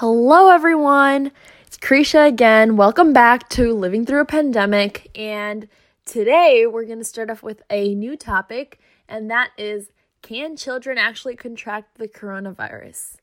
Hello, everyone. It's Krisha again. Welcome back to Living Through a Pandemic. And today we're going to start off with a new topic, and that is can children actually contract the coronavirus?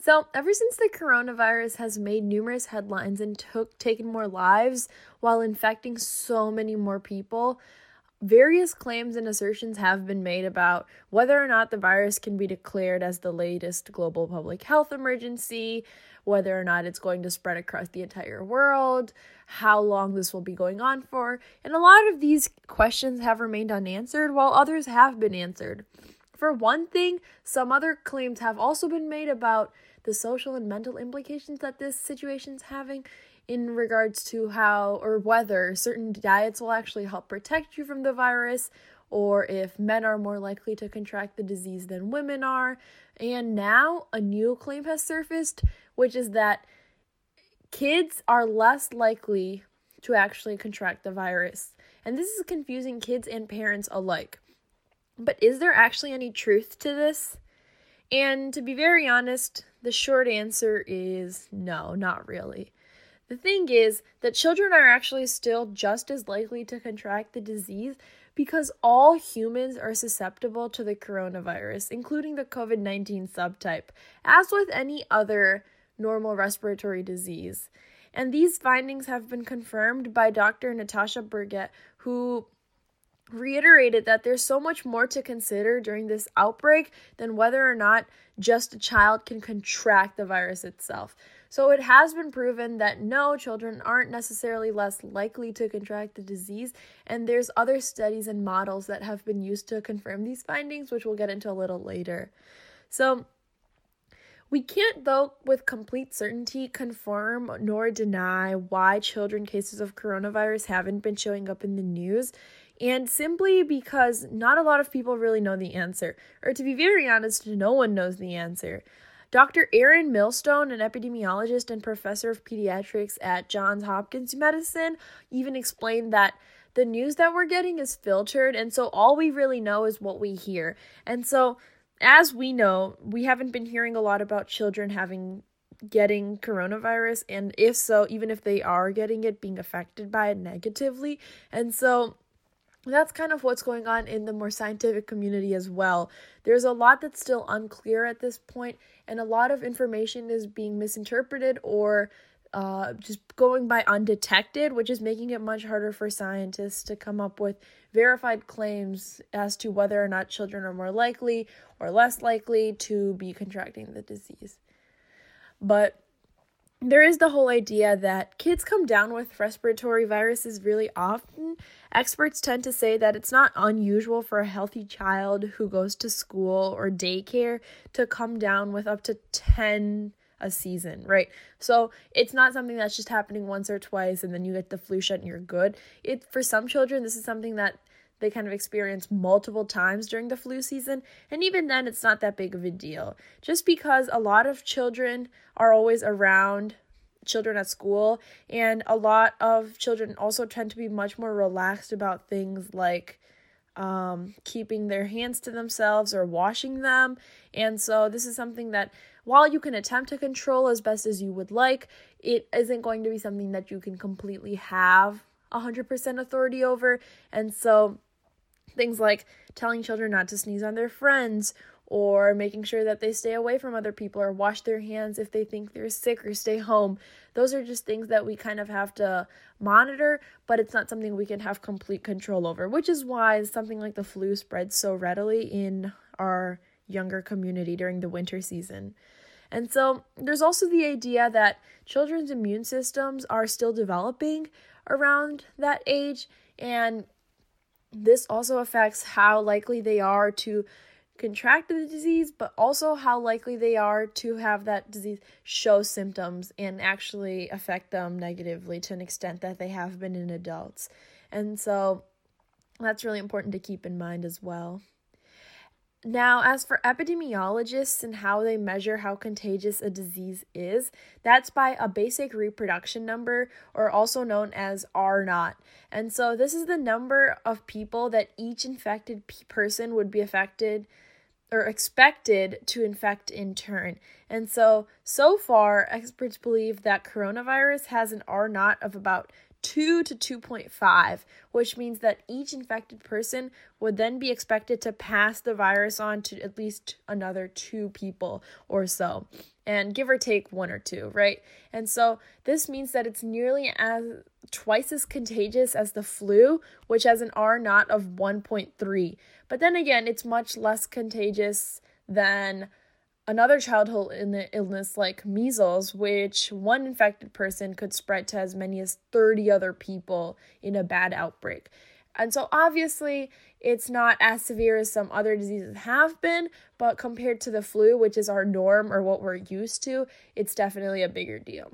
So, ever since the coronavirus has made numerous headlines and took taken more lives while infecting so many more people, Various claims and assertions have been made about whether or not the virus can be declared as the latest global public health emergency, whether or not it's going to spread across the entire world, how long this will be going on for, and a lot of these questions have remained unanswered while others have been answered. For one thing, some other claims have also been made about the social and mental implications that this situation is having in regards to how or whether certain diets will actually help protect you from the virus or if men are more likely to contract the disease than women are. And now a new claim has surfaced, which is that kids are less likely to actually contract the virus. And this is confusing kids and parents alike. But is there actually any truth to this? And to be very honest, the short answer is no, not really. The thing is that children are actually still just as likely to contract the disease because all humans are susceptible to the coronavirus, including the COVID 19 subtype, as with any other normal respiratory disease. And these findings have been confirmed by Dr. Natasha Burgert, who reiterated that there's so much more to consider during this outbreak than whether or not just a child can contract the virus itself. So it has been proven that no, children aren't necessarily less likely to contract the disease, and there's other studies and models that have been used to confirm these findings, which we'll get into a little later. So we can't, though, with complete certainty confirm nor deny why children cases of coronavirus haven't been showing up in the news and simply because not a lot of people really know the answer. Or to be very honest, no one knows the answer. Dr. Aaron Milstone, an epidemiologist and professor of pediatrics at Johns Hopkins Medicine, even explained that the news that we're getting is filtered, and so all we really know is what we hear. And so, as we know, we haven't been hearing a lot about children having getting coronavirus, and if so, even if they are getting it, being affected by it negatively. And so, that's kind of what's going on in the more scientific community as well. There's a lot that's still unclear at this point, and a lot of information is being misinterpreted or uh, just going by undetected, which is making it much harder for scientists to come up with verified claims as to whether or not children are more likely or less likely to be contracting the disease. But there is the whole idea that kids come down with respiratory viruses really often. Experts tend to say that it's not unusual for a healthy child who goes to school or daycare to come down with up to 10 a season, right? So it's not something that's just happening once or twice and then you get the flu shot and you're good. It for some children this is something that they kind of experience multiple times during the flu season. And even then, it's not that big of a deal. Just because a lot of children are always around children at school, and a lot of children also tend to be much more relaxed about things like um, keeping their hands to themselves or washing them. And so, this is something that while you can attempt to control as best as you would like, it isn't going to be something that you can completely have 100% authority over. And so, Things like telling children not to sneeze on their friends, or making sure that they stay away from other people, or wash their hands if they think they're sick, or stay home. Those are just things that we kind of have to monitor, but it's not something we can have complete control over, which is why something like the flu spreads so readily in our younger community during the winter season. And so there's also the idea that children's immune systems are still developing around that age, and this also affects how likely they are to contract the disease, but also how likely they are to have that disease show symptoms and actually affect them negatively to an extent that they have been in adults. And so that's really important to keep in mind as well. Now, as for epidemiologists and how they measure how contagious a disease is, that's by a basic reproduction number, or also known as R naught. And so, this is the number of people that each infected person would be affected or expected to infect in turn. And so, so far, experts believe that coronavirus has an R naught of about 2 to 2.5, which means that each infected person would then be expected to pass the virus on to at least another two people or so, and give or take one or two, right? And so this means that it's nearly as twice as contagious as the flu, which has an R naught of 1.3. But then again, it's much less contagious than another childhood illness like measles, which one infected person could spread to as many as 30 other people in a bad outbreak. And so, obviously, it's not as severe as some other diseases have been, but compared to the flu, which is our norm or what we're used to, it's definitely a bigger deal.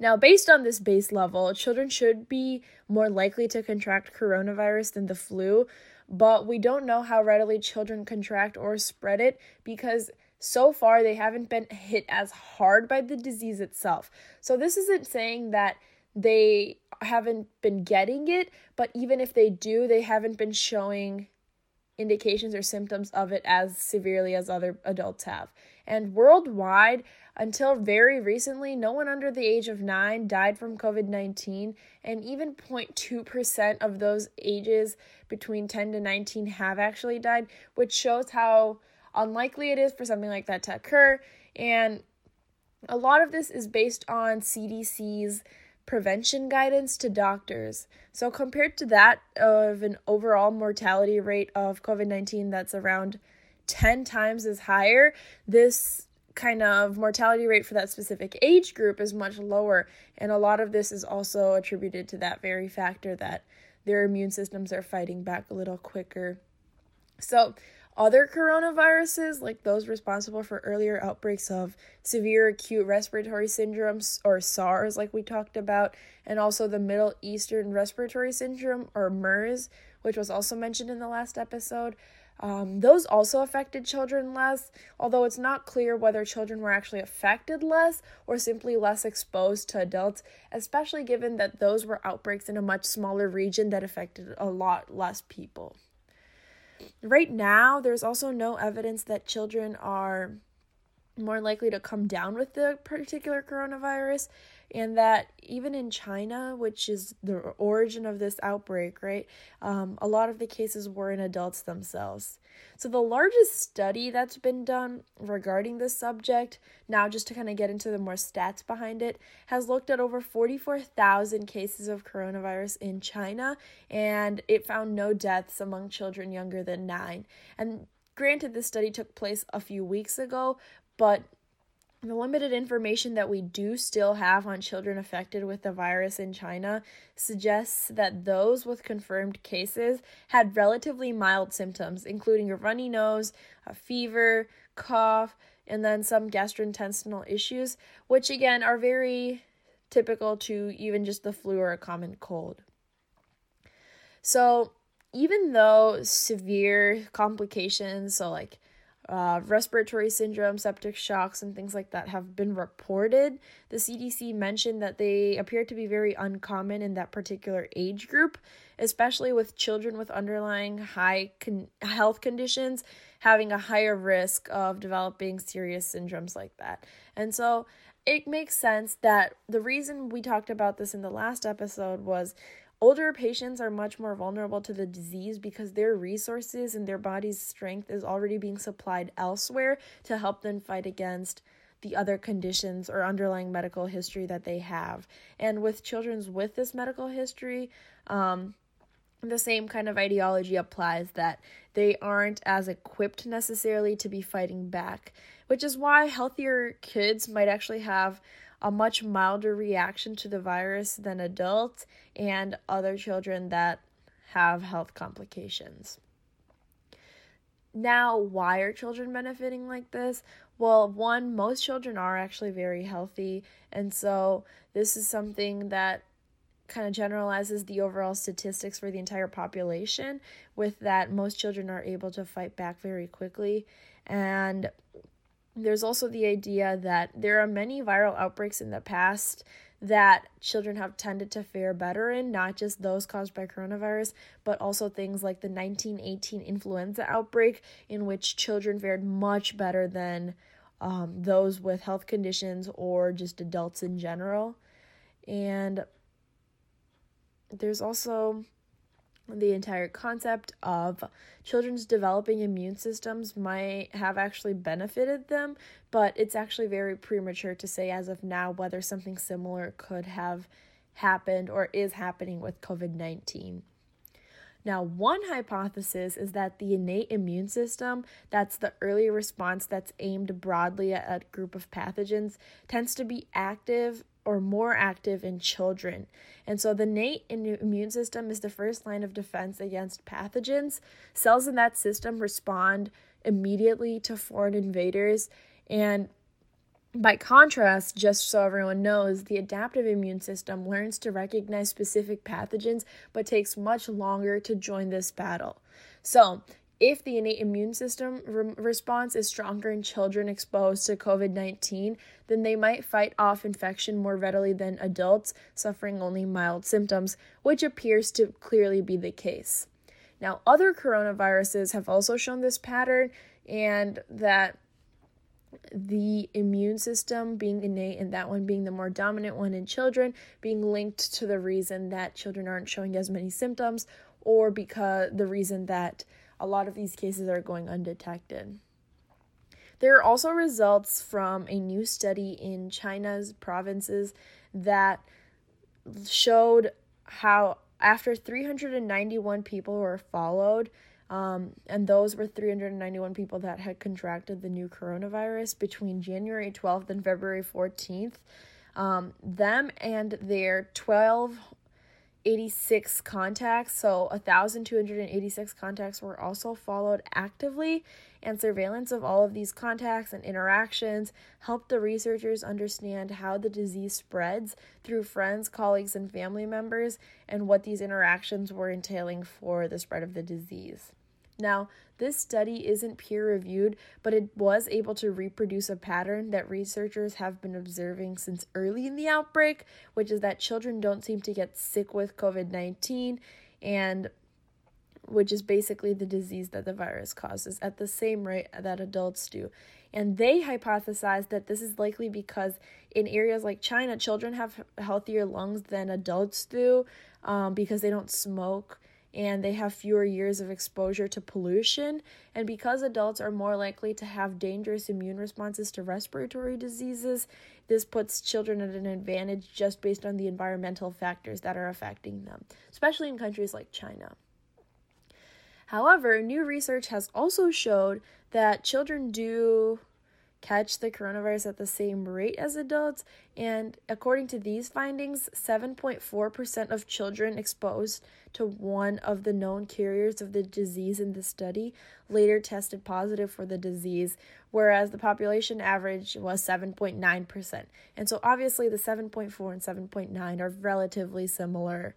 Now, based on this base level, children should be more likely to contract coronavirus than the flu, but we don't know how readily children contract or spread it because so far they haven't been hit as hard by the disease itself. So this isn't saying that they haven't been getting it, but even if they do, they haven't been showing indications or symptoms of it as severely as other adults have. And worldwide, until very recently, no one under the age of 9 died from COVID 19, and even 0.2% of those ages between 10 to 19 have actually died, which shows how unlikely it is for something like that to occur. And a lot of this is based on CDC's prevention guidance to doctors. So, compared to that of an overall mortality rate of COVID 19 that's around 10 times as higher, this kind of mortality rate for that specific age group is much lower. And a lot of this is also attributed to that very factor that their immune systems are fighting back a little quicker. So, other coronaviruses, like those responsible for earlier outbreaks of severe acute respiratory syndromes or SARS, like we talked about, and also the Middle Eastern Respiratory Syndrome or MERS, which was also mentioned in the last episode. Um, those also affected children less, although it's not clear whether children were actually affected less or simply less exposed to adults, especially given that those were outbreaks in a much smaller region that affected a lot less people. Right now, there's also no evidence that children are more likely to come down with the particular coronavirus and that even in China, which is the origin of this outbreak, right, um, a lot of the cases were in adults themselves. So, the largest study that's been done regarding this subject, now just to kind of get into the more stats behind it, has looked at over 44,000 cases of coronavirus in China, and it found no deaths among children younger than nine. And granted, this study took place a few weeks ago, but the limited information that we do still have on children affected with the virus in China suggests that those with confirmed cases had relatively mild symptoms, including a runny nose, a fever, cough, and then some gastrointestinal issues, which again are very typical to even just the flu or a common cold. So, even though severe complications, so like uh, respiratory syndrome, septic shocks, and things like that have been reported. The CDC mentioned that they appear to be very uncommon in that particular age group, especially with children with underlying high con- health conditions having a higher risk of developing serious syndromes like that. And so it makes sense that the reason we talked about this in the last episode was Older patients are much more vulnerable to the disease because their resources and their body's strength is already being supplied elsewhere to help them fight against the other conditions or underlying medical history that they have. And with children with this medical history, um, the same kind of ideology applies that they aren't as equipped necessarily to be fighting back, which is why healthier kids might actually have a much milder reaction to the virus than adults and other children that have health complications. Now, why are children benefiting like this? Well, one, most children are actually very healthy, and so this is something that kind of generalizes the overall statistics for the entire population with that most children are able to fight back very quickly and there's also the idea that there are many viral outbreaks in the past that children have tended to fare better in, not just those caused by coronavirus, but also things like the 1918 influenza outbreak, in which children fared much better than um, those with health conditions or just adults in general. And there's also the entire concept of children's developing immune systems might have actually benefited them, but it's actually very premature to say as of now whether something similar could have happened or is happening with COVID 19. Now, one hypothesis is that the innate immune system, that's the early response that's aimed broadly at a group of pathogens, tends to be active or more active in children. And so the innate immune system is the first line of defense against pathogens. Cells in that system respond immediately to foreign invaders. And by contrast, just so everyone knows, the adaptive immune system learns to recognize specific pathogens but takes much longer to join this battle. So, if the innate immune system re- response is stronger in children exposed to COVID 19, then they might fight off infection more readily than adults suffering only mild symptoms, which appears to clearly be the case. Now, other coronaviruses have also shown this pattern, and that the immune system being innate and that one being the more dominant one in children being linked to the reason that children aren't showing as many symptoms or because the reason that a lot of these cases are going undetected. There are also results from a new study in China's provinces that showed how after 391 people were followed, um, and those were 391 people that had contracted the new coronavirus between January 12th and February 14th. Um, them and their 12 86 contacts, so 1,286 contacts were also followed actively, and surveillance of all of these contacts and interactions helped the researchers understand how the disease spreads through friends, colleagues, and family members, and what these interactions were entailing for the spread of the disease. Now, this study isn't peer reviewed, but it was able to reproduce a pattern that researchers have been observing since early in the outbreak, which is that children don't seem to get sick with COVID 19 and which is basically the disease that the virus causes at the same rate that adults do. And they hypothesized that this is likely because in areas like China, children have healthier lungs than adults do um, because they don't smoke and they have fewer years of exposure to pollution. And because adults are more likely to have dangerous immune responses to respiratory diseases, this puts children at an advantage just based on the environmental factors that are affecting them, especially in countries like China. However, new research has also showed that children do catch the coronavirus at the same rate as adults. And according to these findings, 7.4% of children exposed to one of the known carriers of the disease in the study later tested positive for the disease, whereas the population average was 7.9%. And so obviously, the 7.4 and 7.9 are relatively similar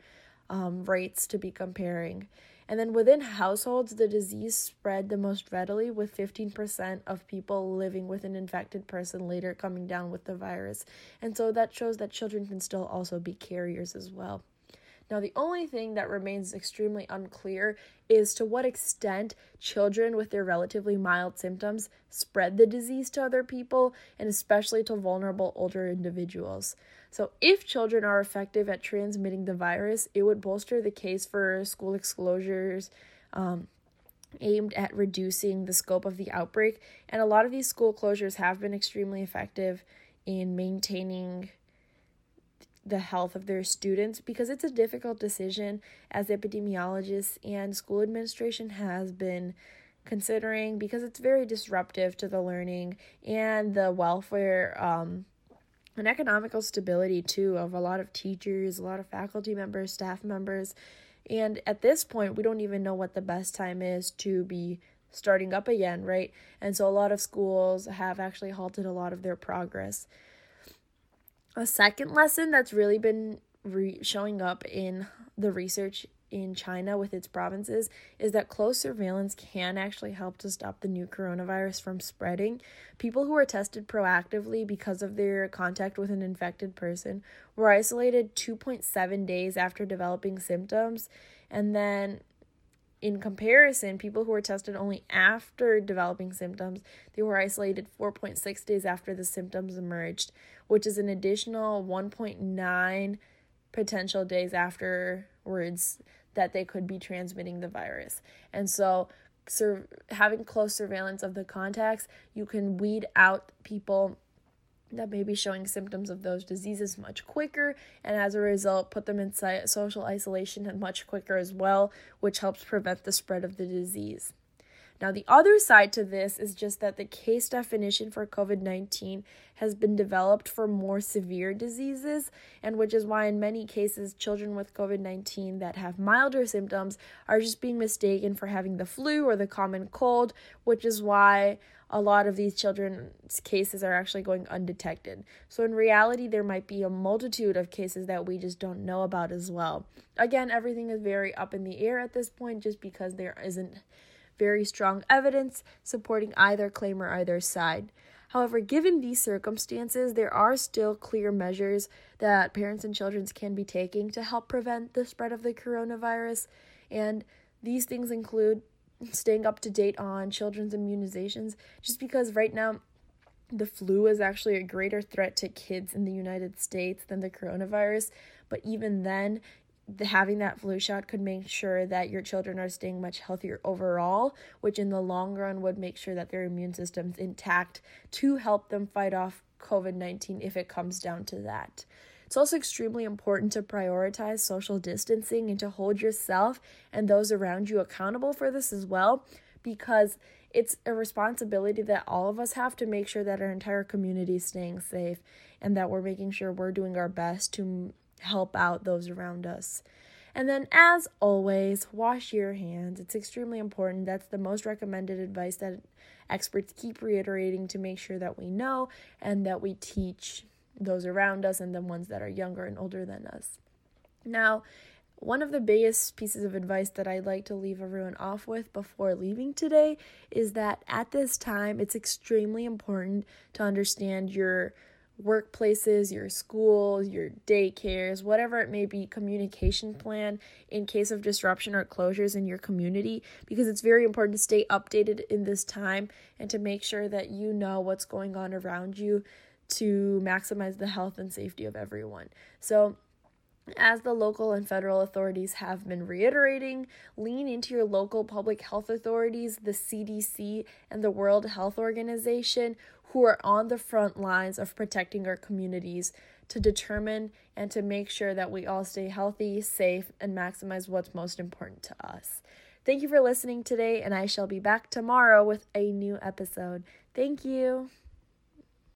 um, rates to be comparing. And then within households, the disease spread the most readily, with 15% of people living with an infected person later coming down with the virus. And so that shows that children can still also be carriers as well. Now, the only thing that remains extremely unclear is to what extent children with their relatively mild symptoms spread the disease to other people, and especially to vulnerable older individuals. So, if children are effective at transmitting the virus, it would bolster the case for school exclosures. Um, aimed at reducing the scope of the outbreak, and a lot of these school closures have been extremely effective in maintaining the health of their students because it's a difficult decision as epidemiologists and school administration has been considering because it's very disruptive to the learning and the welfare um, and economical stability too of a lot of teachers, a lot of faculty members, staff members. And at this point, we don't even know what the best time is to be starting up again, right? And so a lot of schools have actually halted a lot of their progress. A second lesson that's really been re- showing up in the research in China with its provinces is that close surveillance can actually help to stop the new coronavirus from spreading. People who were tested proactively because of their contact with an infected person were isolated 2.7 days after developing symptoms, and then in comparison, people who were tested only after developing symptoms, they were isolated 4.6 days after the symptoms emerged, which is an additional 1.9 potential days afterwards that they could be transmitting the virus. And so, sur- having close surveillance of the contacts, you can weed out people that may be showing symptoms of those diseases much quicker, and as a result, put them in social isolation much quicker as well, which helps prevent the spread of the disease. Now, the other side to this is just that the case definition for COVID 19 has been developed for more severe diseases, and which is why, in many cases, children with COVID 19 that have milder symptoms are just being mistaken for having the flu or the common cold, which is why a lot of these children's cases are actually going undetected. So, in reality, there might be a multitude of cases that we just don't know about as well. Again, everything is very up in the air at this point just because there isn't very strong evidence supporting either claim or either side. However, given these circumstances, there are still clear measures that parents and children can be taking to help prevent the spread of the coronavirus. And these things include staying up to date on children's immunizations, just because right now the flu is actually a greater threat to kids in the United States than the coronavirus. But even then, the, having that flu shot could make sure that your children are staying much healthier overall, which in the long run would make sure that their immune system's intact to help them fight off COVID 19 if it comes down to that. It's also extremely important to prioritize social distancing and to hold yourself and those around you accountable for this as well, because it's a responsibility that all of us have to make sure that our entire community is staying safe and that we're making sure we're doing our best to help out those around us. And then, as always, wash your hands. It's extremely important. That's the most recommended advice that experts keep reiterating to make sure that we know and that we teach those around us and the ones that are younger and older than us. Now, one of the biggest pieces of advice that I'd like to leave everyone off with before leaving today is that at this time, it's extremely important to understand your workplaces, your schools, your daycares, whatever it may be, communication plan in case of disruption or closures in your community because it's very important to stay updated in this time and to make sure that you know what's going on around you to maximize the health and safety of everyone. So, as the local and federal authorities have been reiterating, lean into your local public health authorities, the CDC, and the World Health Organization, who are on the front lines of protecting our communities to determine and to make sure that we all stay healthy, safe, and maximize what's most important to us. Thank you for listening today, and I shall be back tomorrow with a new episode. Thank you.